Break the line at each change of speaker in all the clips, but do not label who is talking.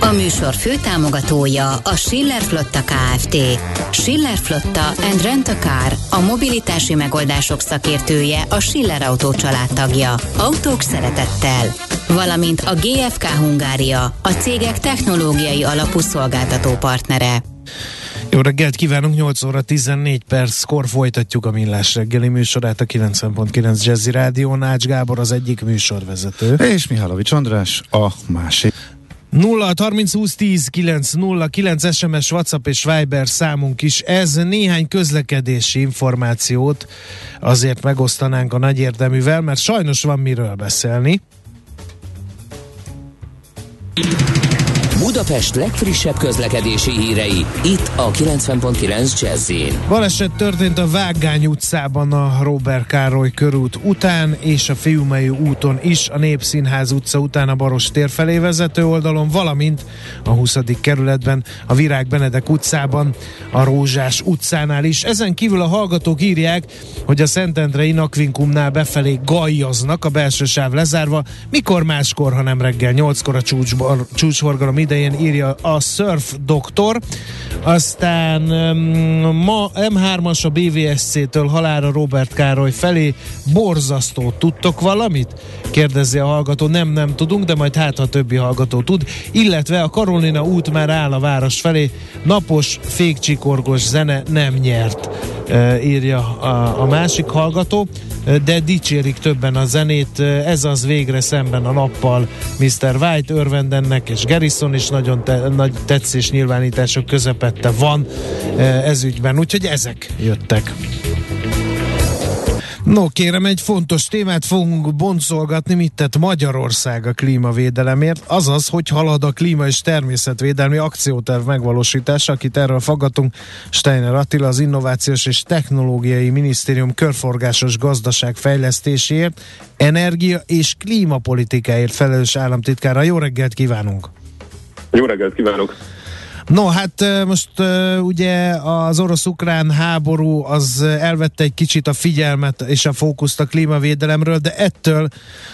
A műsor főtámogatója a Schiller Flotta Kft. Schiller Flotta and Rent a Car, a mobilitási megoldások szakértője, a Schiller Autó tagja. Autók szeretettel. Valamint a GFK Hungária, a cégek technológiai alapú szolgáltató partnere.
Jó reggelt kívánunk, 8 óra 14 perckor folytatjuk a Millás reggeli műsorát a 90.9 Jazzy Rádió. Nács Gábor az egyik műsorvezető.
És Mihálovics András a másik.
0 30 20 10 9 0 9 SMS, WhatsApp és Viber számunk is. Ez néhány közlekedési információt azért megosztanánk a nagy érdeművel, mert sajnos van miről beszélni.
Budapest legfrissebb közlekedési hírei, itt a 90.9 jazz
Baleset történt a Vágány utcában a Robert Károly körút után, és a Fiumei úton is, a Népszínház utca után a Baros tér felé vezető oldalon, valamint a 20. kerületben, a Virág Benedek utcában, a Rózsás utcánál is. Ezen kívül a hallgatók írják, hogy a Szentendrei Nakvinkumnál befelé gajjaznak, a belső sáv lezárva, mikor máskor, ha nem reggel 8-kor a csúcsforgalom idején írja a Surf Doktor. Aztán ma M3-as a BVSC-től halára Robert Károly felé. Borzasztó. Tudtok valamit? Kérdezi a hallgató. Nem, nem tudunk, de majd hát, ha többi hallgató tud. Illetve a Karolina út már áll a város felé. Napos, fékcsikorgos zene nem nyert, írja a, a másik hallgató de dicsérik többen a zenét. Ez az végre szemben a nappal Mr. White, Örvendennek és Garrison is nagyon te, nagy tetszés nyilvánítások közepette van ez ügyben, úgyhogy ezek jöttek. No kérem, egy fontos témát fogunk boncolgatni, mit tett Magyarország a klímavédelemért, azaz, hogy halad a klíma és természetvédelmi akcióterv megvalósítása, akit erről faggatunk, Steiner Attila, az Innovációs és Technológiai Minisztérium körforgásos gazdaság fejlesztéséért, energia és klímapolitikáért felelős államtitkára. Jó reggelt kívánunk!
Jó reggelt kívánok!
No, hát most ugye az orosz-ukrán háború az elvette egy kicsit a figyelmet és a fókuszt a klímavédelemről, de ettől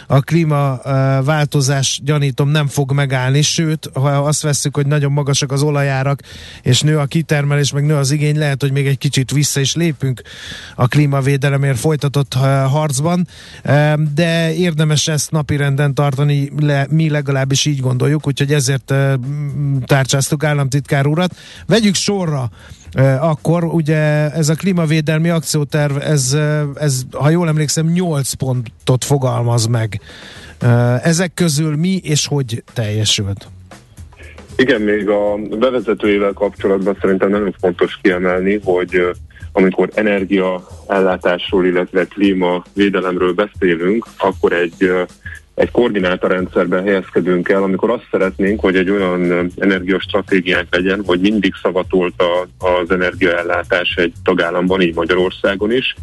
a klímaváltozás gyanítom nem fog megállni, sőt, ha azt vesszük, hogy nagyon magasak az olajárak, és nő a kitermelés, meg nő az igény, lehet, hogy még egy kicsit vissza is lépünk a klímavédelemért folytatott harcban, de érdemes ezt napirenden tartani, mi legalábbis így gondoljuk, úgyhogy ezért tárcsáztuk államtit főtitkár urat. Vegyük sorra akkor ugye ez a klímavédelmi akcióterv, ez, ez ha jól emlékszem, 8 pontot fogalmaz meg. Ezek közül mi és hogy teljesült?
Igen, még a bevezetőjével kapcsolatban szerintem nagyon fontos kiemelni, hogy amikor energiaellátásról, illetve klímavédelemről beszélünk, akkor egy egy koordinátorrendszerben helyezkedünk el, amikor azt szeretnénk, hogy egy olyan energiastratégiánk legyen, hogy mindig szavatolt a, az energiaellátás egy tagállamban, így Magyarországon is.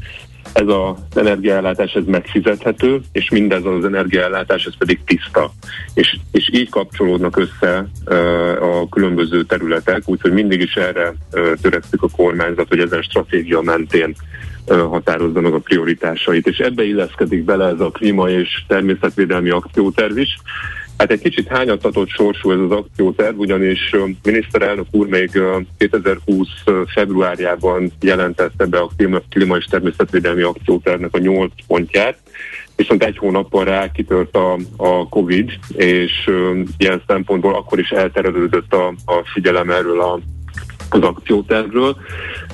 Ez az energiaellátás ez megfizethető, és mindez az energiaellátás ez pedig tiszta. És, és így kapcsolódnak össze a különböző területek, úgyhogy mindig is erre törekszik a kormányzat, hogy ezen stratégia mentén határozza meg a prioritásait, és ebbe illeszkedik bele ez a klíma és természetvédelmi akcióterv is. Hát egy kicsit hányattatott sorsú ez az akcióterv, ugyanis miniszterelnök úr még 2020 februárjában jelentette be a klíma, és természetvédelmi akciótervnek a nyolc pontját, viszont egy hónappal rá kitört a, a Covid, és ilyen szempontból akkor is elterelődött a, a figyelem erről a az akciótervről,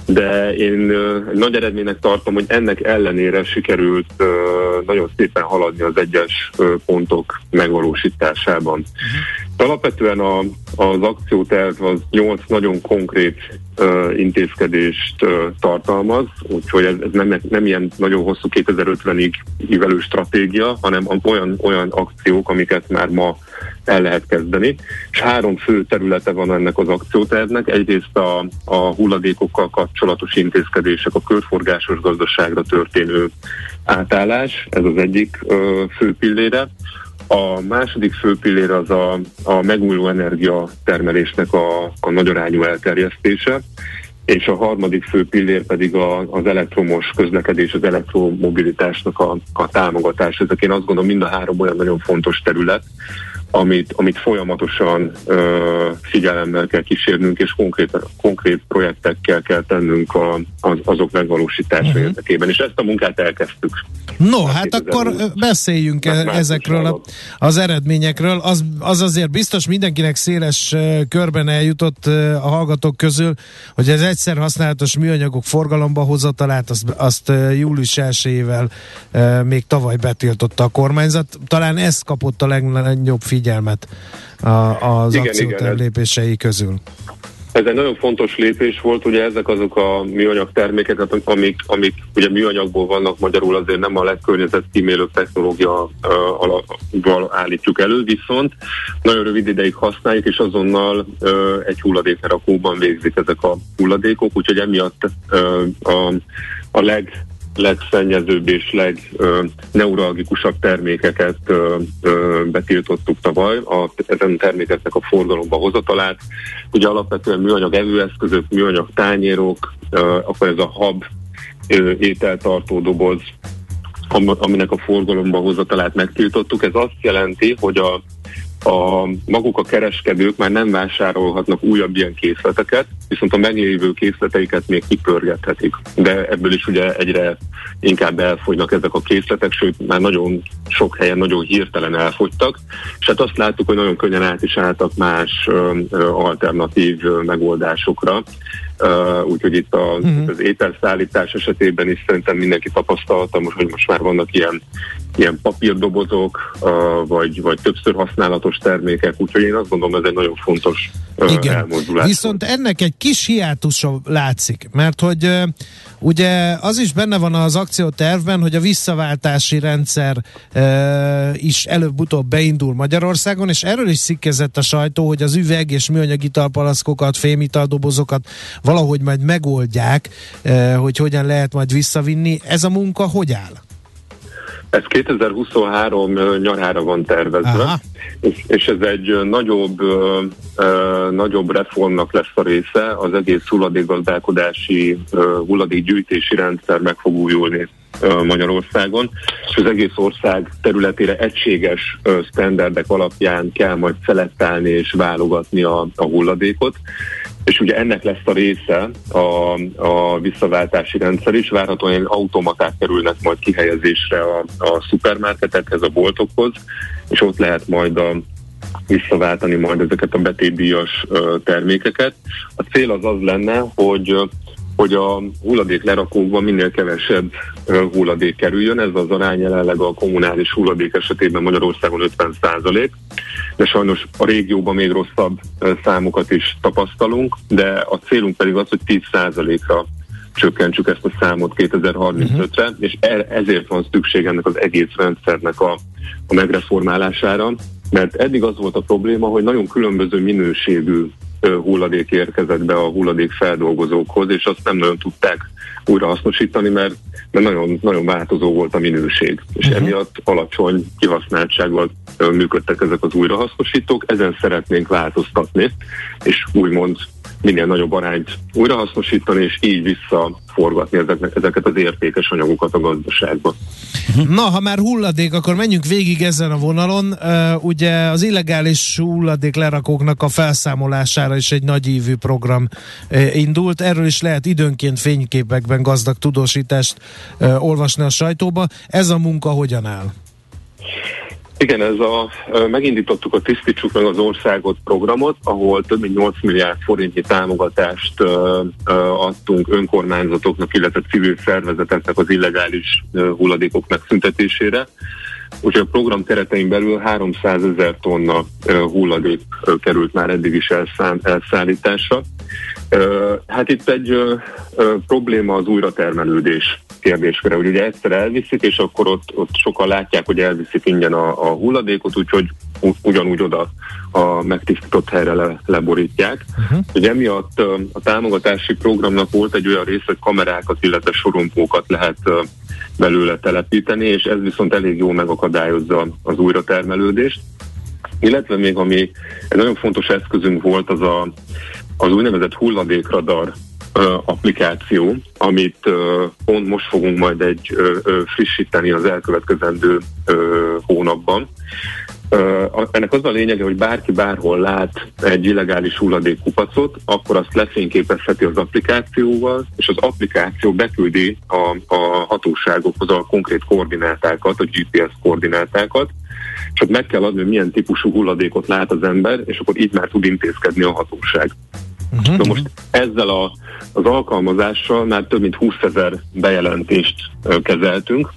de én nagy eredménynek tartom, hogy ennek ellenére sikerült nagyon szépen haladni az egyes pontok megvalósításában. Uh-huh. Alapvetően a, az akcióterv az nyolc nagyon konkrét intézkedést tartalmaz, úgyhogy ez, ez nem, nem ilyen nagyon hosszú 2050-ig ívelő stratégia, hanem olyan, olyan akciók, amiket már ma el lehet kezdeni. És három fő területe van ennek az akciótervnek. Egyrészt a, a hulladékokkal kapcsolatos intézkedések, a körforgásos gazdaságra történő átállás, ez az egyik ö, fő pillére. A második fő pillér az a, a megújuló energia termelésnek a, a nagyarányú elterjesztése, és a harmadik fő pillér pedig a, az elektromos közlekedés, az elektromobilitásnak a, a támogatás. Ezek én azt gondolom mind a három olyan nagyon fontos terület, amit, amit folyamatosan ö, figyelemmel kell kísérnünk, és konkrét, konkrét projektekkel kell tennünk a, az, azok megvalósítása uh-huh. érdekében. És ezt a munkát elkezdtük.
No, hát akkor beszéljünk e- ezekről a, az eredményekről. Az, az azért biztos mindenkinek széles körben eljutott a hallgatók közül, hogy az egyszer használatos műanyagok forgalomba hozatalát, azt, azt július 1 még tavaly betiltotta a kormányzat. Talán ez kapott a legnagyobb figyelmet az igen, akcióterv igen, lépései közül.
Ez egy nagyon fontos lépés volt, ugye ezek azok a műanyag termékek, amik, amik ugye műanyagból vannak, magyarul azért nem a legkörnyezet kímélő technológia uh, állítjuk elő, viszont nagyon rövid ideig használjuk, és azonnal uh, egy hulladéklerakóban végzik ezek a hulladékok, úgyhogy emiatt uh, a, a leg legszennyezőbb és legneuralgikusabb termékeket betiltottuk tavaly, a, ezen termékeknek a forgalomba hozatalát. Ugye alapvetően műanyag evőeszközök, műanyag tányérok, akkor ez a hab ételtartó doboz, aminek a forgalomba hozatalát megtiltottuk. Ez azt jelenti, hogy a a maguk a kereskedők már nem vásárolhatnak újabb ilyen készleteket, viszont a meglévő készleteiket még kipörgethetik. De ebből is ugye egyre inkább elfogynak ezek a készletek, sőt már nagyon sok helyen nagyon hirtelen elfogytak, és hát azt láttuk, hogy nagyon könnyen át is álltak más alternatív megoldásokra. Uh, úgyhogy itt a, uh-huh. az ételszállítás esetében is szerintem mindenki tapasztalta, most, hogy most már vannak ilyen, ilyen papírdobozok, vagy, vagy többször használatos termékek, úgyhogy én azt gondolom, ez egy nagyon fontos Igen. elmozdulás.
Viszont ennek egy kis hiátusa látszik, mert hogy ugye az is benne van az akciótervben, hogy a visszaváltási rendszer is előbb-utóbb beindul Magyarországon, és erről is szikkezett a sajtó, hogy az üveg és műanyag italpalaszkokat, fémitaldobozokat valahogy majd megoldják, hogy hogyan lehet majd visszavinni. Ez a munka hogy áll?
Ez 2023 eh, nyarára van tervezve, és, és ez egy nagyobb, uh, nagyobb reformnak lesz a része, az egész hulladékgazdálkodási, hulladékgyűjtési rendszer meg fog újulni Magyarországon, és az egész ország területére egységes standardek alapján kell majd szelektálni és válogatni a, a hulladékot és ugye ennek lesz a része a, a visszaváltási rendszer is, várhatóan automaták kerülnek majd kihelyezésre a, a szupermarketekhez, a boltokhoz, és ott lehet majd a, visszaváltani majd ezeket a betétdíjas termékeket. A cél az az lenne, hogy hogy a hulladék lerakókban minél kevesebb hulladék kerüljön. Ez az arány jelenleg a kommunális hulladék esetében Magyarországon 50 százalék, de sajnos a régióban még rosszabb számokat is tapasztalunk, de a célunk pedig az, hogy 10 százalékra csökkentsük ezt a számot 2035-re, uh-huh. és e- ezért van szükség ennek az egész rendszernek a, a megreformálására, mert eddig az volt a probléma, hogy nagyon különböző minőségű hulladék érkezett be a hulladék feldolgozókhoz, és azt nem nagyon tudták újra hasznosítani, mert, mert nagyon, nagyon változó volt a minőség. És uh-huh. emiatt alacsony kihasználtsággal működtek ezek az újrahasznosítók. Ezen szeretnénk változtatni, és úgymond minél nagyobb arányt újrahasznosítani, és így visszaforgatni ezeket, ezeket az értékes anyagokat a gazdaságba.
Na, ha már hulladék, akkor menjünk végig ezen a vonalon. Uh, ugye az illegális hulladék lerakóknak a felszámolására is egy nagyívű program uh, indult. Erről is lehet időnként fényképekben gazdag tudósítást uh, olvasni a sajtóba. Ez a munka hogyan áll?
Igen, ez a, megindítottuk a Tisztítsuk meg az országot programot, ahol több mint 8 milliárd forintnyi támogatást adtunk önkormányzatoknak, illetve civil szervezeteknek az illegális hulladékok megszüntetésére. Úgyhogy a program keretein belül 300 ezer tonna hulladék került már eddig is elszállításra. Hát itt egy probléma az újratermelődés kérdéskörre, hogy ugye egyszer elviszik, és akkor ott, ott sokan látják, hogy elviszik ingyen a, a hulladékot, úgyhogy ugyanúgy oda a megtisztított helyre le, leborítják. Uh-huh. Ugye emiatt a támogatási programnak volt egy olyan rész, hogy kamerákat, illetve sorompókat lehet belőle telepíteni, és ez viszont elég jól megakadályozza az újratermelődést. Illetve még ami egy nagyon fontos eszközünk volt, az a, az úgynevezett hulladékradar applikáció, amit pont most fogunk majd egy frissíteni az elkövetkezendő hónapban. Ennek az a lényege, hogy bárki bárhol lát egy illegális hulladékkupacot, akkor azt lefényképezheti az applikációval, és az applikáció beküldi a, a hatóságokhoz a konkrét koordinátákat, a GPS koordinátákat, csak meg kell adni, hogy milyen típusú hulladékot lát az ember, és akkor így már tud intézkedni a hatóság. Uh-huh. Na most ezzel a, az alkalmazással már több mint 20 ezer bejelentést ö, kezeltünk,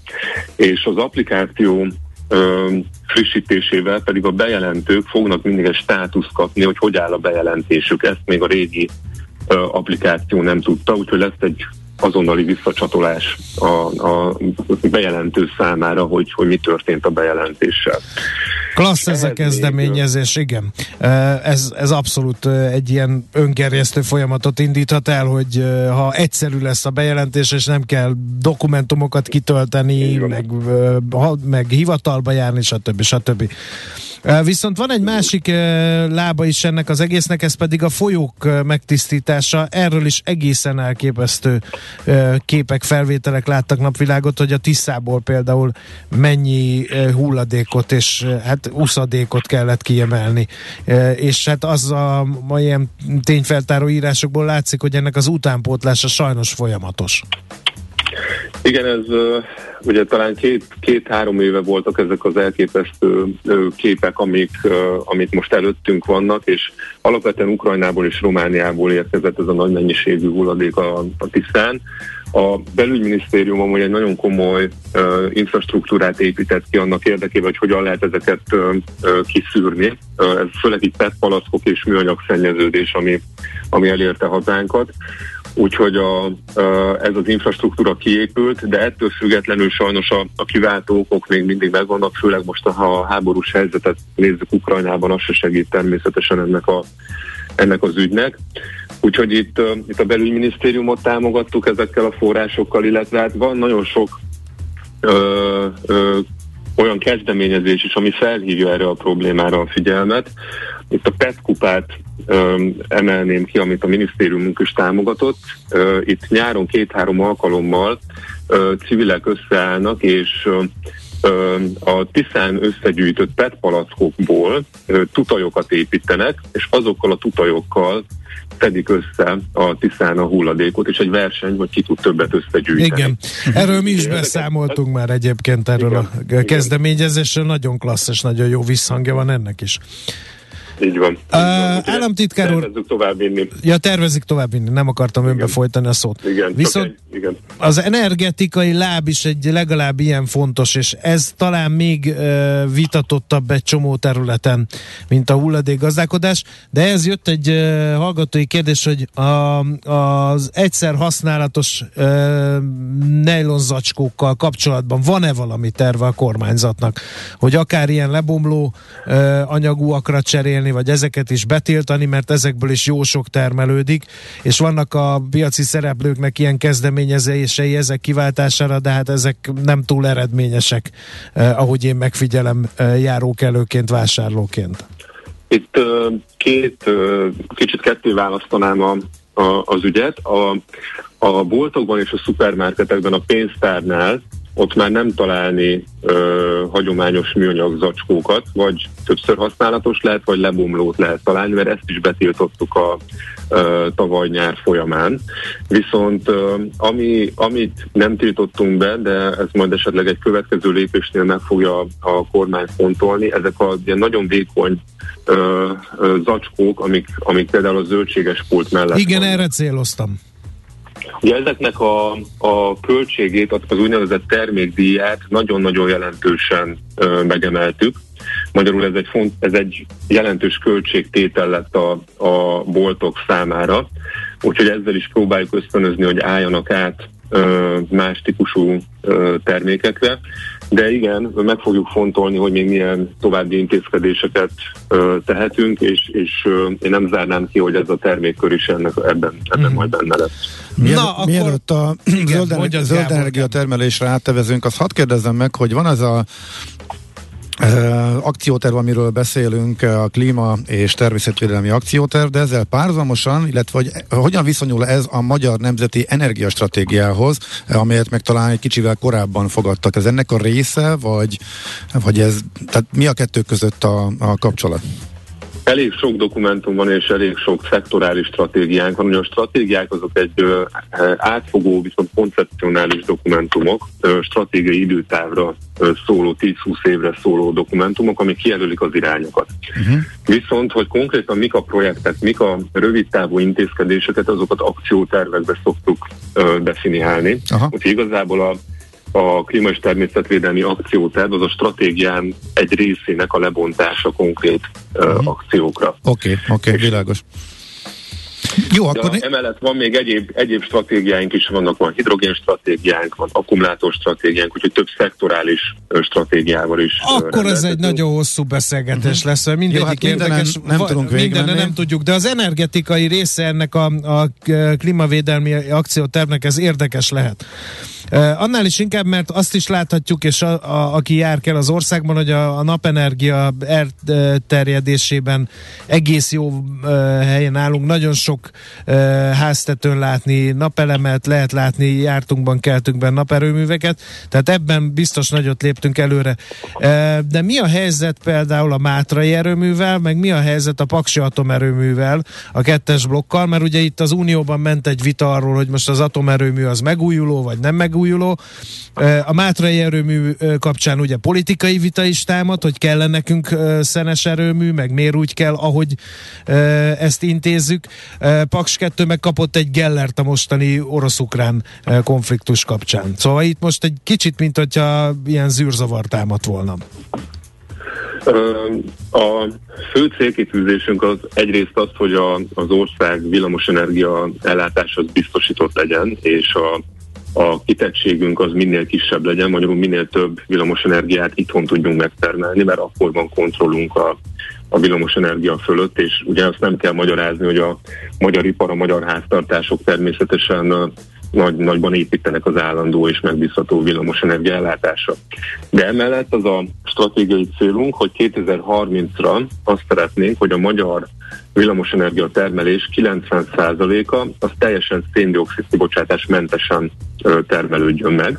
és az applikáció ö, frissítésével pedig a bejelentők fognak mindig egy státuszt kapni, hogy hogy áll a bejelentésük. Ezt még a régi applikáció nem tudta, úgyhogy lesz egy azonnali visszacsatolás a, a bejelentő számára, hogy, hogy mi történt a bejelentéssel.
Klassz ez a kezdeményezés, igen. Ez, ez abszolút egy ilyen öngerjesztő folyamatot indíthat el, hogy ha egyszerű lesz a bejelentés, és nem kell dokumentumokat kitölteni, meg, meg hivatalba járni, stb. stb. Viszont van egy másik lába is ennek az egésznek, ez pedig a folyók megtisztítása. Erről is egészen elképesztő képek, felvételek láttak napvilágot, hogy a Tiszából például mennyi hulladékot és hát uszadékot kellett kiemelni. És hát az a, a ilyen tényfeltáró írásokból látszik, hogy ennek az utánpótlása sajnos folyamatos.
Igen, ez ugye talán két, két-három éve voltak ezek az elképesztő képek, amik, amik most előttünk vannak, és alapvetően Ukrajnából és Romániából érkezett ez a nagy mennyiségű hulladék a, a Tisztán. A belügyminisztérium amúgy egy nagyon komoly uh, infrastruktúrát épített ki annak érdekében, hogy hogyan lehet ezeket uh, kiszűrni. Uh, ez főleg itt PET palackok és műanyag szennyeződés, ami, ami elérte hazánkat. Úgyhogy a, ez az infrastruktúra kiépült, de ettől függetlenül sajnos a, a kiváltó okok még mindig megvannak, főleg most, ha a háborús helyzetet nézzük Ukrajnában, az se segít természetesen ennek, a, ennek az ügynek. Úgyhogy itt, itt a belügyminisztériumot támogattuk ezekkel a forrásokkal, illetve hát van nagyon sok ö, ö, olyan kezdeményezés is, ami felhívja erre a problémára a figyelmet. Itt a PET kupát emelném ki, amit a minisztériumunk is támogatott. Itt nyáron két-három alkalommal civilek összeállnak, és a Tiszán összegyűjtött PET palackokból tutajokat építenek, és azokkal a tutajokkal fedik össze a Tiszán a hulladékot, és egy verseny, hogy ki tud többet összegyűjteni.
Igen, erről mi is beszámoltunk már egyébként erről igen, a kezdeményezésről, nagyon klassz és nagyon jó visszhangja van ennek is.
Így van.
Uh, államtitkár úr...
Tervezzük továbbvinni.
Ja, tervezik továbbvinni, nem akartam igen. önbe folytani a szót.
Igen,
Viszont
egy, igen.
az energetikai láb is egy legalább ilyen fontos, és ez talán még uh, vitatottabb egy csomó területen, mint a hulladékgazdálkodás, de ez jött egy uh, hallgatói kérdés, hogy a, az egyszer használatos uh, nejlonzacskókkal kapcsolatban van-e valami terve a kormányzatnak, hogy akár ilyen lebomló uh, anyagúakra cserélni, tiltani, vagy ezeket is betiltani, mert ezekből is jó sok termelődik, és vannak a piaci szereplőknek ilyen kezdeményezései ezek kiváltására, de hát ezek nem túl eredményesek, eh, ahogy én megfigyelem eh, járókelőként, vásárlóként.
Itt uh, két, uh, kicsit kettő választanám a, a, az ügyet. A, a boltokban és a szupermarketekben a pénztárnál ott már nem találni ö, hagyományos műanyag zacskókat, vagy többször használatos lehet, vagy lebomlót lehet találni, mert ezt is betiltottuk a, tavaly nyár folyamán. Viszont ami, amit nem tiltottunk be, de ez majd esetleg egy következő lépésnél meg fogja a kormány fontolni, ezek a ilyen nagyon vékony ö, ö, zacskók, amik, amik például a zöldséges pult mellett
Igen, van. erre céloztam.
Ugye ezeknek a, a költségét, az úgynevezett termékdíját nagyon-nagyon jelentősen ö, megemeltük. Magyarul ez egy, font, ez egy jelentős költségtétel lett a, a boltok számára, úgyhogy ezzel is próbáljuk ösztönözni, hogy álljanak át ö, más típusú ö, termékekre. De igen, meg fogjuk fontolni, hogy még milyen további intézkedéseket ö, tehetünk, és, és ö, én nem zárnám ki, hogy ez a termékkör is ennek, ebben, ebben mm. majd benne lesz.
Mielőtt, Na, akkor... mielőtt a igen, zöld, zöld energia termelésre áttevezünk, azt hadd kérdezzem meg, hogy van ez a akcióterv, amiről beszélünk, a klíma és természetvédelmi akcióterv, de ezzel párzamosan, illetve hogy hogyan viszonyul ez a magyar nemzeti energiastratégiához, amelyet meg talán egy kicsivel korábban fogadtak. Ez ennek a része, vagy, vagy ez, tehát mi a kettő között a, a kapcsolat?
Elég sok dokumentum van, és elég sok szektorális stratégiánk van. Ugye a stratégiák azok egy átfogó, viszont koncepcionális dokumentumok, stratégiai időtávra szóló, 10-20 évre szóló dokumentumok, amik kijelölik az irányokat. Uh-huh. Viszont, hogy konkrétan mik a projektek, mik a rövid távú intézkedéseket, azokat akciótervekbe szoktuk ö, definiálni. Uh-huh. Úgyhogy igazából a a klíma és természetvédelmi akcióterv az a stratégián egy részének a lebontása konkrét uh, akciókra.
Oké, okay, oké, okay, világos. Jó,
akkor... Ja, emellett van még egyéb, egyéb stratégiáink is vannak, van hidrogén stratégiánk, van akkumulátor stratégiánk, úgyhogy több szektorális stratégiával is.
Akkor ez egy nagyon hosszú beszélgetés uh-huh. lesz, mindegyik Jó, hát érdekes.
Nem, nem tudunk
Minden nem tudjuk, de az energetikai része ennek a, a klímavédelmi akciótervnek ez érdekes lehet. Annál is inkább, mert azt is láthatjuk, és a, a, aki jár kell az országban, hogy a, a napenergia elterjedésében egész jó helyen állunk. Nagyon sok háztetőn látni napelemet, lehet látni jártunkban, keltünkben naperőműveket, tehát ebben biztos nagyot léptünk előre. De mi a helyzet például a Mátrai erőművel, meg mi a helyzet a Paksi atomerőművel, a kettes blokkal, mert ugye itt az Unióban ment egy vita arról, hogy most az atomerőmű az megújuló, vagy nem megújuló, megújuló. A Mátrai erőmű kapcsán ugye politikai vita is támad, hogy kell nekünk szenes erőmű, meg miért úgy kell, ahogy ezt intézzük. Paks 2 meg kapott egy Gellert a mostani orosz-ukrán konfliktus kapcsán. Szóval itt most egy kicsit, mint hogyha ilyen zűrzavar támadt volna.
A fő célkitűzésünk az egyrészt az, hogy a, az ország villamosenergia ellátás az biztosított legyen, és a a kitettségünk az minél kisebb legyen, magyarul minél több villamosenergiát itthon tudjunk megtermelni, mert akkor van kontrollunk a, a villamosenergia fölött, és ugye azt nem kell magyarázni, hogy a magyar ipar, a magyar háztartások természetesen nagy, nagyban építenek az állandó és megbízható villamosenergia ellátása. De emellett az a stratégiai célunk, hogy 2030-ra azt szeretnénk, hogy a magyar villamosenergia termelés 90%-a az teljesen széndiokszid kibocsátás mentesen termelődjön meg.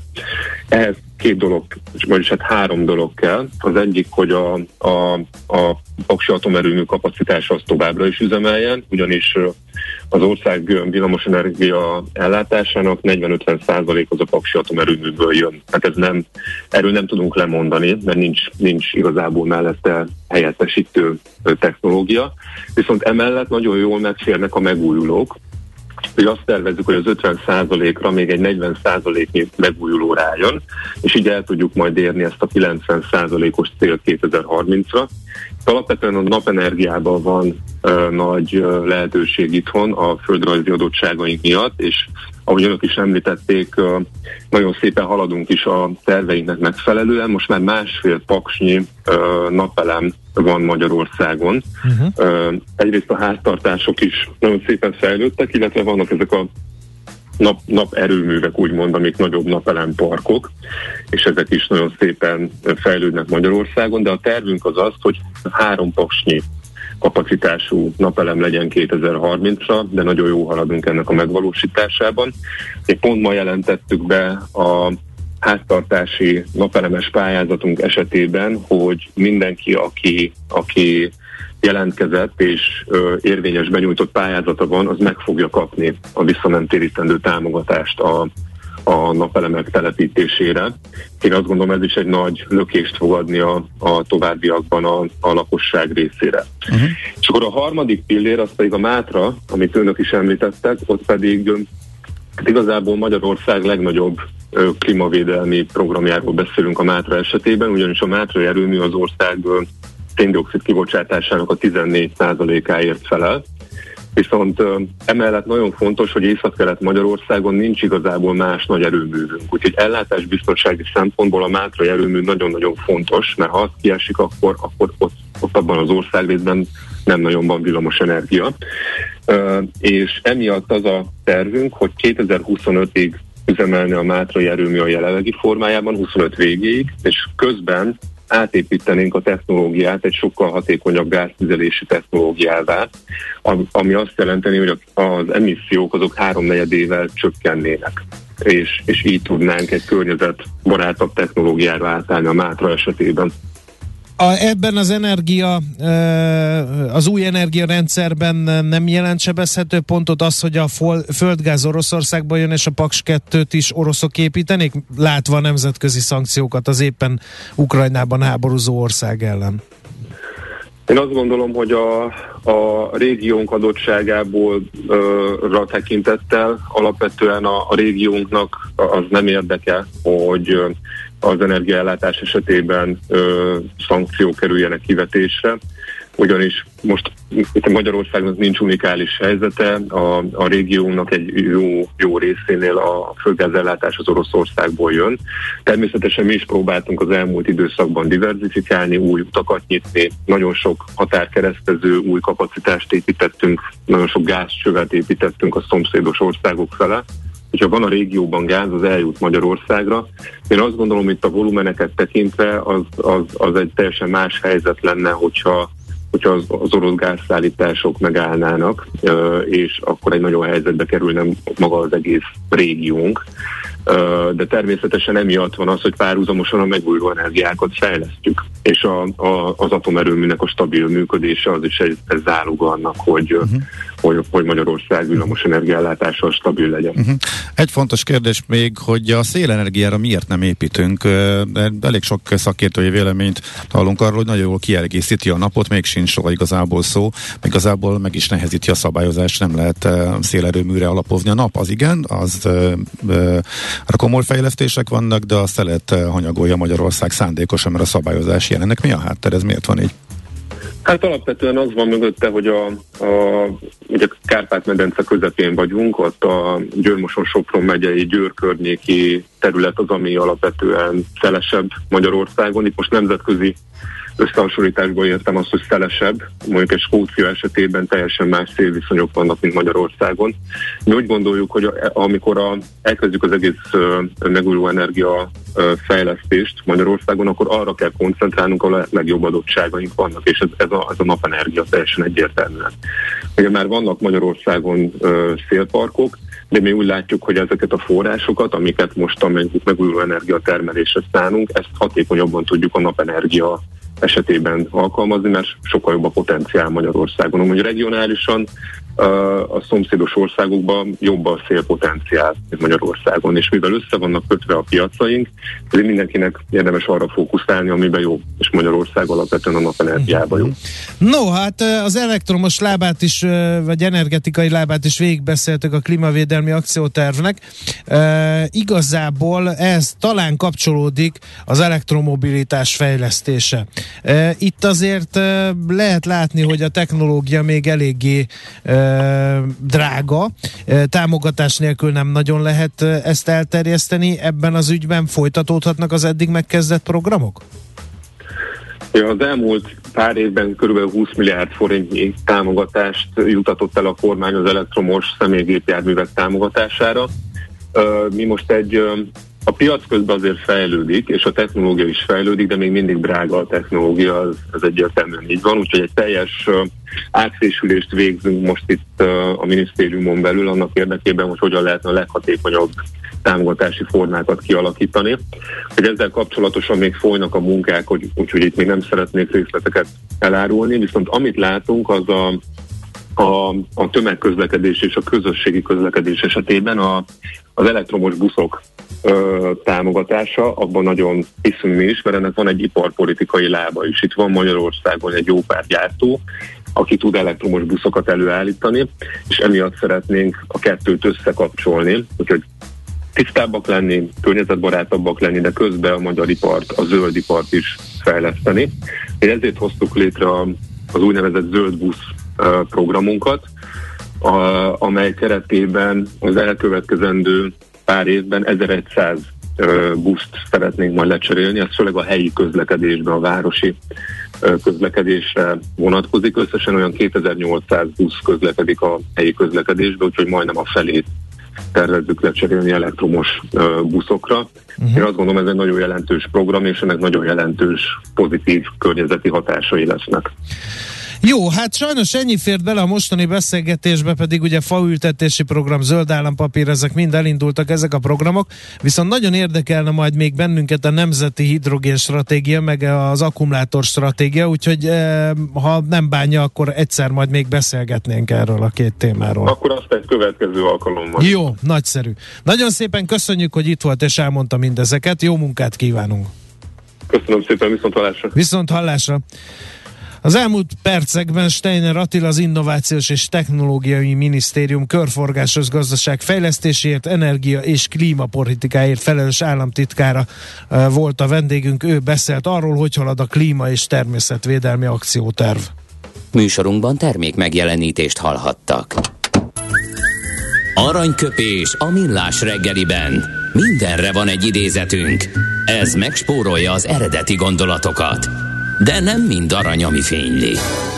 Ehhez két dolog, vagyis hát három dolog kell. Az egyik, hogy a, a, a Paksi atomerőmű kapacitása az továbbra is üzemeljen, ugyanis az ország villamosenergia ellátásának 40-50% az a Paksi atomerőműből jön. Hát ez nem, erről nem tudunk lemondani, mert nincs, nincs igazából mellette helyettesítő technológia. Viszont emellett nagyon jól megférnek a megújulók, hogy azt tervezzük, hogy az 50%-ra még egy 40%-nyi megújuló rájön, és így el tudjuk majd érni ezt a 90%-os cél 2030-ra. Alapvetően a napenergiában van ö, nagy ö, lehetőség itthon a földrajzi adottságaink miatt, és ahogy önök is említették, nagyon szépen haladunk is a terveinknek megfelelően. Most már másfél paksnyi napelem van Magyarországon. Uh-huh. Egyrészt a háztartások is nagyon szépen fejlődtek, illetve vannak ezek a nap, nap erőművek, úgymond, amik nagyobb napelemparkok, és ezek is nagyon szépen fejlődnek Magyarországon, de a tervünk az az, hogy három paksnyi kapacitású napelem legyen 2030-ra, de nagyon jó haladunk ennek a megvalósításában. Egy pont ma jelentettük be a háztartási napelemes pályázatunk esetében, hogy mindenki, aki, aki jelentkezett és ö, érvényes benyújtott pályázata van, az meg fogja kapni a visszanemtérítendő támogatást a, a napelemek telepítésére. Én azt gondolom, ez is egy nagy lökést fog adni a, a továbbiakban a, a lakosság részére. Uh-huh. És akkor a harmadik pillér, az pedig a Mátra, amit önök is említettek, ott pedig hát igazából Magyarország legnagyobb klímavédelmi programjáról beszélünk a Mátra esetében, ugyanis a Mátra erőmű az ország széndiokszid kibocsátásának a 14%-áért felel. Viszont emellett nagyon fontos, hogy Észak-Kelet Magyarországon nincs igazából más nagy erőművünk. Úgyhogy ellátásbiztonsági szempontból a Mátrai erőmű nagyon-nagyon fontos, mert ha az kiesik, akkor, akkor ott, ott abban az országrészben nem nagyon van villamos energia. És emiatt az a tervünk, hogy 2025-ig üzemelni a Mátrai erőmű a jelenlegi formájában, 25 végéig, és közben átépítenénk a technológiát egy sokkal hatékonyabb gáztüzelési technológiává, ami azt jelenteni, hogy az emissziók azok háromnegyedével csökkennének és, és így tudnánk egy környezetbarátabb technológiára átállni a Mátra esetében.
A, ebben az energia, az új energiarendszerben nem jelent sebezhető pontot az, hogy a földgáz Oroszországba jön, és a Paks 2-t is oroszok építenék, látva a nemzetközi szankciókat az éppen Ukrajnában háborúzó ország ellen?
Én azt gondolom, hogy a, a régiónk adottságából ö, tekintettel alapvetően a, a régiónknak az nem érdekel, hogy az energiaellátás esetében ö, szankciók kerüljenek kivetésre, ugyanis most itt Magyarországnak nincs unikális helyzete, a, a régiónak egy jó, jó részénél a földgázellátás az Oroszországból jön. Természetesen mi is próbáltunk az elmúlt időszakban diversifikálni, új utakat nyitni, nagyon sok határkeresztező, új kapacitást építettünk, nagyon sok gázcsövet építettünk a szomszédos országok fele, hogyha van a régióban gáz, az eljut Magyarországra. Én azt gondolom, itt a volumeneket tekintve az, az, az egy teljesen más helyzet lenne, hogyha hogyha az, az orosz gázszállítások megállnának, és akkor egy nagyon helyzetbe kerülne maga az egész régiónk de természetesen emiatt van az, hogy párhuzamosan a megújuló energiákat fejlesztjük, és a, a, az atomerőműnek a stabil működése az is egy, egy záloga annak, hogy, uh-huh. Hogy, hogy Magyarország villamos energiállátással stabil legyen. Uh-huh.
Egy fontos kérdés még, hogy a szélenergiára miért nem építünk? Elég sok szakértői véleményt hallunk arról, hogy nagyon jól kielégíti a napot, még sincs soha igazából szó, igazából meg is nehezíti a szabályozást, nem lehet szélerőműre alapozni a nap. Az igen, az Hát komoly fejlesztések vannak, de a szelet hanyagolja Magyarország szándékosan, mert a szabályozás ilyen. Ennek mi a hátter, ez miért van így?
Hát alapvetően az van mögötte, hogy a, a ugye Kárpát-medence közepén vagyunk, ott a Győrmoson-Sopron megyei Győr környéki terület az, ami alapvetően szelesebb Magyarországon. Itt most nemzetközi összehasonlításból értem azt, hogy szelesebb. Mondjuk egy Skócia esetében teljesen más szélviszonyok vannak, mint Magyarországon. Mi úgy gondoljuk, hogy amikor a, elkezdjük az egész megújuló energia fejlesztést Magyarországon, akkor arra kell koncentrálnunk, ahol a legjobb adottságaink vannak, és ez, ez, a, ez a napenergia teljesen egyértelműen. Ugye már vannak Magyarországon szélparkok, de mi úgy látjuk, hogy ezeket a forrásokat, amiket most a megújuló energia termelésre szánunk, ezt hatékonyabban tudjuk a napenergia esetében alkalmazni, mert sokkal jobb a potenciál Magyarországon. Úgy regionálisan a szomszédos országokban jobb a szélpotenciál, mint Magyarországon, és mivel össze vannak kötve a piacaink, ezért mindenkinek érdemes arra fókuszálni, amiben jó, és Magyarország alapvetően a napenergiában jó.
No, hát az elektromos lábát is, vagy energetikai lábát is végigbeszéltük a klímavédelmi akciótervnek. E, igazából ez talán kapcsolódik az elektromobilitás fejlesztése. E, itt azért lehet látni, hogy a technológia még eléggé e, drága, támogatás nélkül nem nagyon lehet ezt elterjeszteni. Ebben az ügyben folytatódhatnak az eddig megkezdett programok?
Ja, az elmúlt pár évben kb. 20 milliárd forintnyi támogatást jutatott el a kormány az elektromos személygépjárművek támogatására. Mi most egy a piac közben azért fejlődik, és a technológia is fejlődik, de még mindig drága a technológia, az, az egyértelműen így van, úgyhogy egy teljes átfésülést végzünk most itt a minisztériumon belül annak érdekében, hogy hogyan lehetne a leghatékonyabb támogatási formákat kialakítani. Hogy ezzel kapcsolatosan még folynak a munkák, hogy, úgyhogy itt még nem szeretnék részleteket elárulni, viszont amit látunk, az a a, a tömegközlekedés és a közösségi közlekedés esetében a, az elektromos buszok ö, támogatása, abban nagyon hiszünk mi is, mert ennek van egy iparpolitikai lába is. Itt van Magyarországon egy jó pár gyártó, aki tud elektromos buszokat előállítani, és emiatt szeretnénk a kettőt összekapcsolni, úgyhogy tisztábbak lenni, környezetbarátabbak lenni, de közben a magyar ipart, a zöld ipart is fejleszteni. Én ezért hoztuk létre az úgynevezett zöld busz programunkat, a, amely keretében az elkövetkezendő pár évben 1100 buszt szeretnénk majd lecserélni, ez főleg a helyi közlekedésben, a városi közlekedésre vonatkozik. Összesen olyan 2800 busz közlekedik a helyi közlekedésbe, úgyhogy majdnem a felét tervezzük lecserélni elektromos buszokra. Uh-huh. Én azt gondolom, ez egy nagyon jelentős program, és ennek nagyon jelentős pozitív környezeti hatásai lesznek.
Jó, hát sajnos ennyi fért bele a mostani beszélgetésbe, pedig ugye faültetési program, zöld állampapír, ezek mind elindultak ezek a programok, viszont nagyon érdekelne majd még bennünket a nemzeti hidrogén stratégia, meg az akkumulátor stratégia, úgyhogy eh, ha nem bánja, akkor egyszer majd még beszélgetnénk erről a két témáról.
Akkor azt egy következő alkalommal.
Jó, nagyszerű. Nagyon szépen köszönjük, hogy itt volt és elmondta mindezeket. Jó munkát kívánunk!
Köszönöm szépen, viszont hallásra!
Viszont hallásra! Az elmúlt percekben Steiner Attila az Innovációs és Technológiai Minisztérium körforgásos gazdaság fejlesztéséért, energia és klímapolitikáért felelős államtitkára volt a vendégünk. Ő beszélt arról, hogy halad a klíma és természetvédelmi akcióterv.
Műsorunkban termék megjelenítést hallhattak. Aranyköpés a millás reggeliben. Mindenre van egy idézetünk. Ez megspórolja az eredeti gondolatokat. De nem mind arany, ami fényli.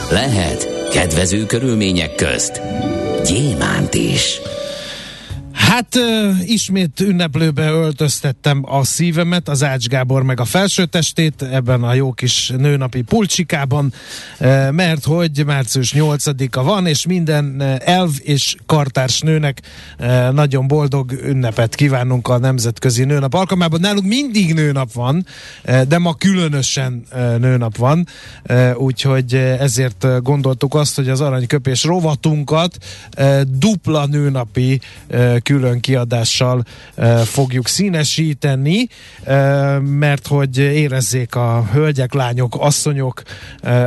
Lehet kedvező körülmények közt gyémánt is.
Hát ismét ünneplőbe öltöztettem a szívemet, az Ács Gábor meg a felsőtestét ebben a jó kis nőnapi pulcsikában, mert hogy március 8-a van, és minden elv és kartárs nőnek nagyon boldog ünnepet kívánunk a Nemzetközi Nőnap alkalmában. Nálunk mindig nőnap van, de ma különösen nőnap van, úgyhogy ezért gondoltuk azt, hogy az aranyköpés rovatunkat dupla nőnapi külön kiadással fogjuk színesíteni, mert hogy érezzék a hölgyek, lányok, asszonyok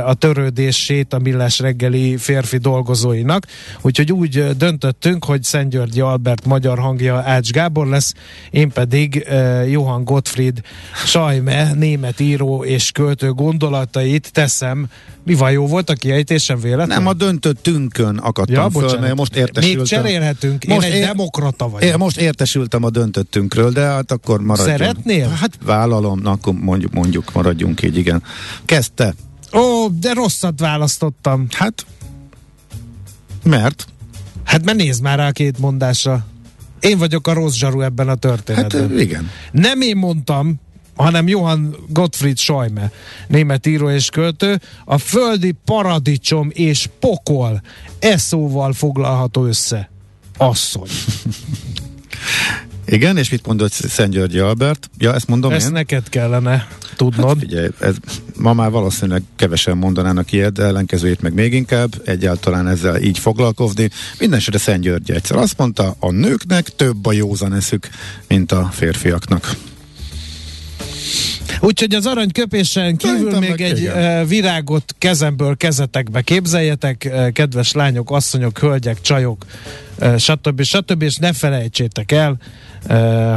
a törődését a millás reggeli férfi dolgozóinak. Úgyhogy úgy döntöttünk, hogy Szent Györgyi Albert magyar hangja Ács Gábor lesz, én pedig Johann Gottfried Sajme, német író és költő gondolatait teszem mi van, jó volt a kiejtésem véletlen?
Nem, a döntöttünkön akadtam ja, föl, mert most értesültem.
Még cserélhetünk, én most egy ér- demokrata vagyok.
Én most értesültem a döntöttünkről, de hát akkor maradjunk.
Szeretnél?
Hát vállalom, na, akkor mondjuk, mondjuk maradjunk így, igen. Kezdte.
Ó, de rosszat választottam.
Hát, mert?
Hát mert nézd már rá a két mondásra. Én vagyok a rossz zsaru ebben a történetben.
Hát igen.
Nem én mondtam, hanem Johann Gottfried Schäume, német író és költő, a földi paradicsom és pokol e szóval foglalható össze. Asszony.
Igen, és mit mondott Szent Györgyi Albert? Ja, ezt mondom
ezt
én?
neked kellene tudnod. Hát
figyelj, ez, ma már valószínűleg kevesen mondanának ilyet, de ellenkezőjét meg még inkább, egyáltalán ezzel így foglalkozni. Mindenesetre Szent Györgyi egyszer azt mondta, a nőknek több a józan eszük, mint a férfiaknak.
Úgyhogy az aranyköpésen kívül Szerintem még egy igen. virágot kezemből kezetekbe képzeljetek, kedves lányok, asszonyok, hölgyek, csajok, stb. stb. És ne felejtsétek el,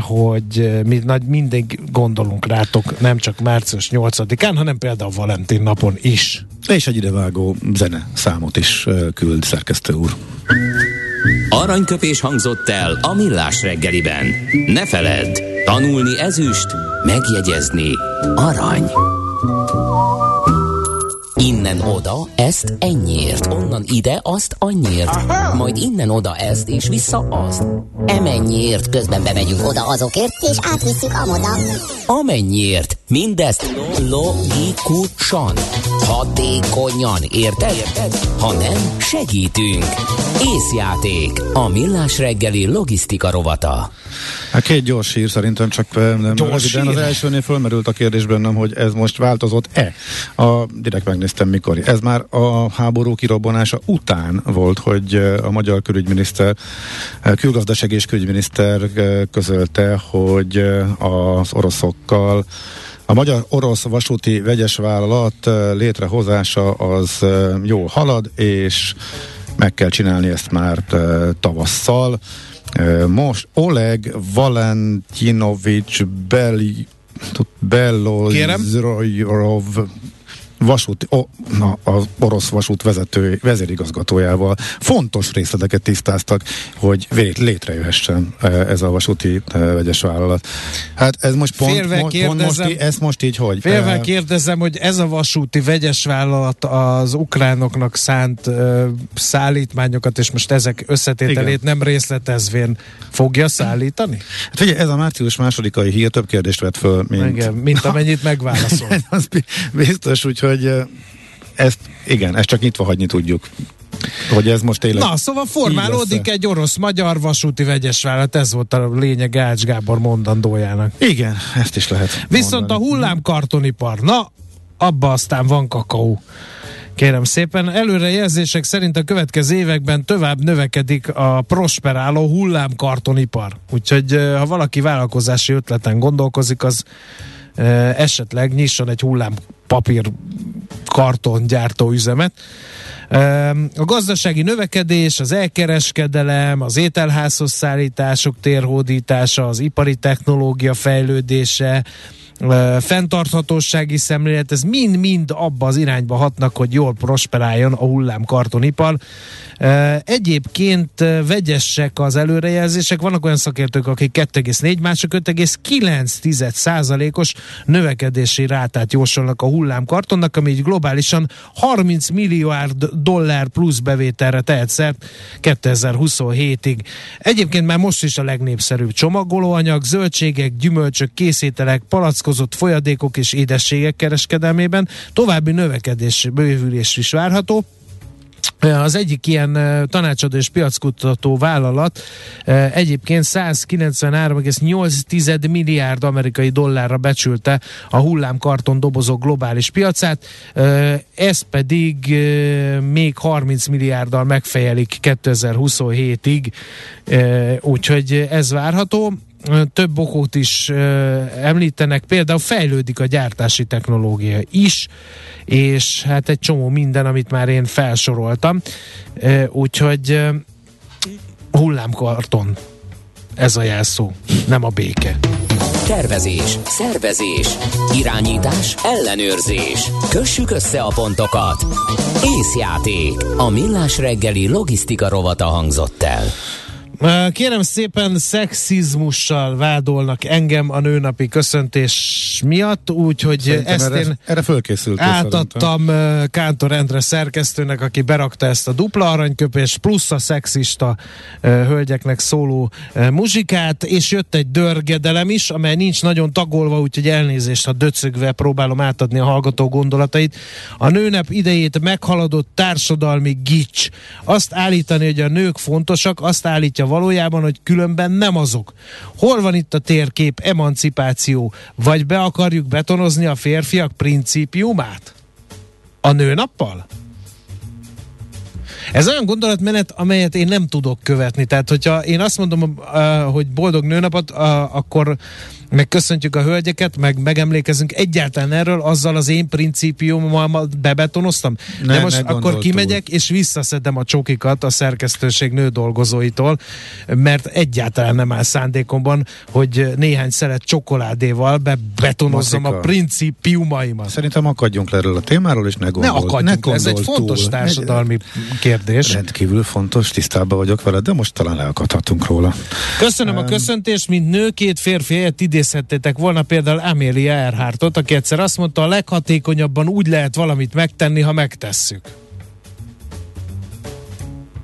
hogy mi nagy mindig gondolunk rátok, nem csak március 8-án, hanem például Valentin napon is.
És egy idevágó zene számot is küld szerkesztő úr.
Aranyköpés hangzott el a millás reggeliben. Ne feledd, tanulni ezüst, megjegyezni arany. Innen oda, ezt ennyiért, onnan ide, azt annyiért, Aha. majd innen oda ezt, és vissza azt. Emennyiért, közben bemegyünk oda azokért, és átvisszük amoda. Amennyiért, mindezt logikusan, hatékonyan, érted? érted? Ha nem, segítünk. Észjáték, a millás reggeli logisztika rovata.
Hát két gyors hír szerintem csak nem gyors röviden. Az elsőnél fölmerült a kérdés bennem, hogy ez most változott-e? A, direkt megnéztem mikor. Ez már a háború kirobbanása után volt, hogy a magyar külügyminiszter, külgazdaság és külügyminiszter közölte, hogy az oroszokkal a magyar-orosz vasúti vegyes vállalat létrehozása az jól halad, és meg kell csinálni ezt már tavasszal. Most Oleg Valentinovics Beli Belozrojrov vasút, o, na, az orosz vasút vezető, vezérigazgatójával fontos részleteket tisztáztak, hogy létrejöhessen e, ez a vasúti e, vegyes vállalat. Hát ez most pont, Félve pont, pont most, ez most így hogy?
Félve e, kérdezem, hogy ez a vasúti vegyes vállalat az ukránoknak szánt uh, szállítmányokat, és most ezek összetételét Igen. nem részletezvén fogja szállítani?
Hát figyelj, ez a március másodikai hír több kérdést vett föl,
mint... Igen, mint amennyit megválaszol.
az biztos, úgyhogy Úgyhogy ezt, igen, ezt csak nyitva hagyni tudjuk. Hogy ez most tényleg...
Na, szóval formálódik egy orosz-magyar vasúti vegyes vállalat, ez volt a lényeg Ács Gábor mondandójának.
Igen, ezt is lehet
Viszont mondani. a hullámkartonipar, na, abba aztán van kakaó. Kérem szépen, előrejelzések szerint a következő években tovább növekedik a prosperáló hullámkartonipar. Úgyhogy ha valaki vállalkozási ötleten gondolkozik, az esetleg nyisson egy hullám papír kartongyártó üzemet. A gazdasági növekedés, az elkereskedelem, az ételházhoz szállítások térhódítása, az ipari technológia fejlődése, fenntarthatósági szemlélet, ez mind-mind abba az irányba hatnak, hogy jól prosperáljon a hullámkartonipar. Egyébként vegyesek az előrejelzések, vannak olyan szakértők, akik 2,4, mások 5,9 százalékos növekedési rátát jósolnak a hullámkartonnak, ami így globálisan 30 milliárd dollár plusz bevételre tehet szert 2027-ig. Egyébként már most is a legnépszerűbb csomagolóanyag, zöldségek, gyümölcsök, készételek, palackozott folyadékok és édességek kereskedelmében további növekedés, bővülés is várható. Az egyik ilyen tanácsadó és piackutató vállalat egyébként 193,8 milliárd amerikai dollárra becsülte a hullámkarton dobozok globális piacát, ez pedig még 30 milliárddal megfejelik 2027-ig, úgyhogy ez várható több okot is említenek, például fejlődik a gyártási technológia is, és hát egy csomó minden, amit már én felsoroltam, úgyhogy hullámkarton ez a jelszó, nem a béke.
Tervezés, szervezés, irányítás, ellenőrzés. Kössük össze a pontokat. Észjáték. A millás reggeli logisztika rovata hangzott el.
Kérem szépen, szexizmussal vádolnak engem a nőnapi köszöntés miatt, úgyhogy Szerintem ezt
erre,
én
erre fölkészült.
átadtam szerintem. Kántor Endre szerkesztőnek, aki berakta ezt a dupla aranyköpés, plusz a szexista hölgyeknek szóló muzsikát, és jött egy dörgedelem is, amely nincs nagyon tagolva, úgyhogy elnézést, ha döcögve próbálom átadni a hallgató gondolatait. A nőnap idejét meghaladott társadalmi gics. Azt állítani, hogy a nők fontosak, azt állítja valójában, hogy különben nem azok. Hol van itt a térkép emancipáció? Vagy be akarjuk betonozni a férfiak principiumát? A nőnappal? Ez olyan gondolatmenet, amelyet én nem tudok követni. Tehát, hogyha én azt mondom, hogy boldog nőnapot, akkor megköszöntjük a hölgyeket, meg megemlékezünk egyáltalán erről, azzal az én principiummal bebetonoztam. Ne, De most akkor kimegyek, túl. és visszaszedem a csokikat a szerkesztőség nő dolgozóitól, mert egyáltalán nem áll szándékomban, hogy néhány szelet csokoládéval bebetonozzam a principiumaimat.
Szerintem akadjunk le erről a témáról, és ne gondolj.
Ne akadjunk ne ez egy fontos túl. társadalmi kérdés.
Rendkívül fontos, tisztában vagyok vele, de most talán leakadhatunk róla.
Köszönöm um, a köszöntést, mint nő, két férfi helyett idézhettétek volna például Amelia Earhartot, aki egyszer azt mondta, a leghatékonyabban úgy lehet valamit megtenni, ha megtesszük.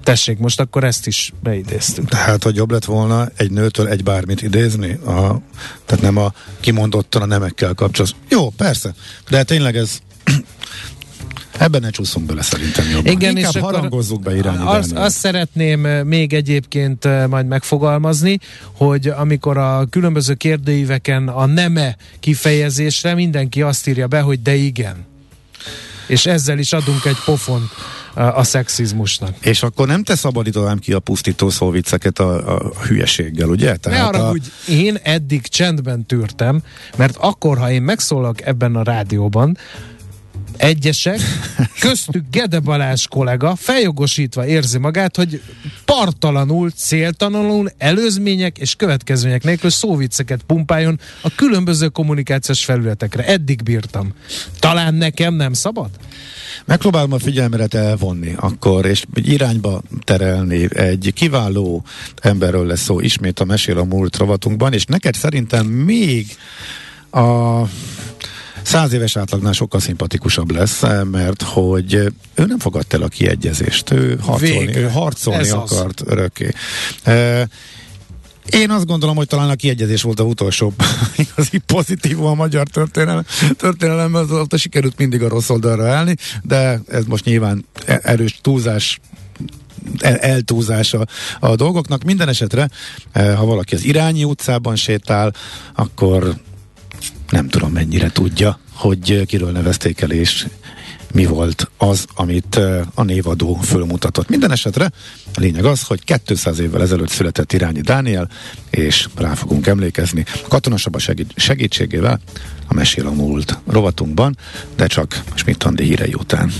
Tessék, most akkor ezt is beidéztük.
Tehát, hogy jobb lett volna egy nőtől egy bármit idézni, a, tehát nem a kimondottan a nemekkel kapcsolatos. Jó, persze, de tényleg ez Ebben ne csúszunk bele szerintem jobban.
Igen,
Inkább
és
harangozzuk be irányi
azt, azt szeretném még egyébként majd megfogalmazni, hogy amikor a különböző kérdőíveken a neme kifejezésre mindenki azt írja be, hogy de igen. És ezzel is adunk egy pofont a szexizmusnak.
És akkor nem te szabadítanám ki a pusztító szóvicceket a, a hülyeséggel, ugye?
Tehát ne arra, a... hogy én eddig csendben tűrtem, mert akkor, ha én megszólok ebben a rádióban, egyesek, köztük Gede Balázs kollega feljogosítva érzi magát, hogy partalanul, céltalanul, előzmények és következmények nélkül szóvicceket pumpáljon a különböző kommunikációs felületekre. Eddig bírtam. Talán nekem nem szabad?
Megpróbálom a figyelmeret elvonni akkor, és irányba terelni. Egy kiváló emberről lesz szó ismét a Mesél a múlt rovatunkban, és neked szerintem még a száz éves átlagnál sokkal szimpatikusabb lesz, mert hogy ő nem fogadta el a kiegyezést, ő harcolni, ő harcolni akart az. örökké. Én azt gondolom, hogy talán a kiegyezés volt a utolsó igazi pozitív a magyar történelem, történelemben, az ott sikerült mindig a rossz oldalra állni, de ez most nyilván e- erős túlzás el, eltúzása a dolgoknak. Minden esetre, e, ha valaki az irányi utcában sétál, akkor nem tudom mennyire tudja, hogy kiről nevezték el, és mi volt az, amit a névadó fölmutatott. Minden esetre a lényeg az, hogy 200 évvel ezelőtt született Irányi Dániel, és rá fogunk emlékezni a katonasaba segítségével a Mesél a múlt rovatunkban, de csak Schmidt Andi hírei után.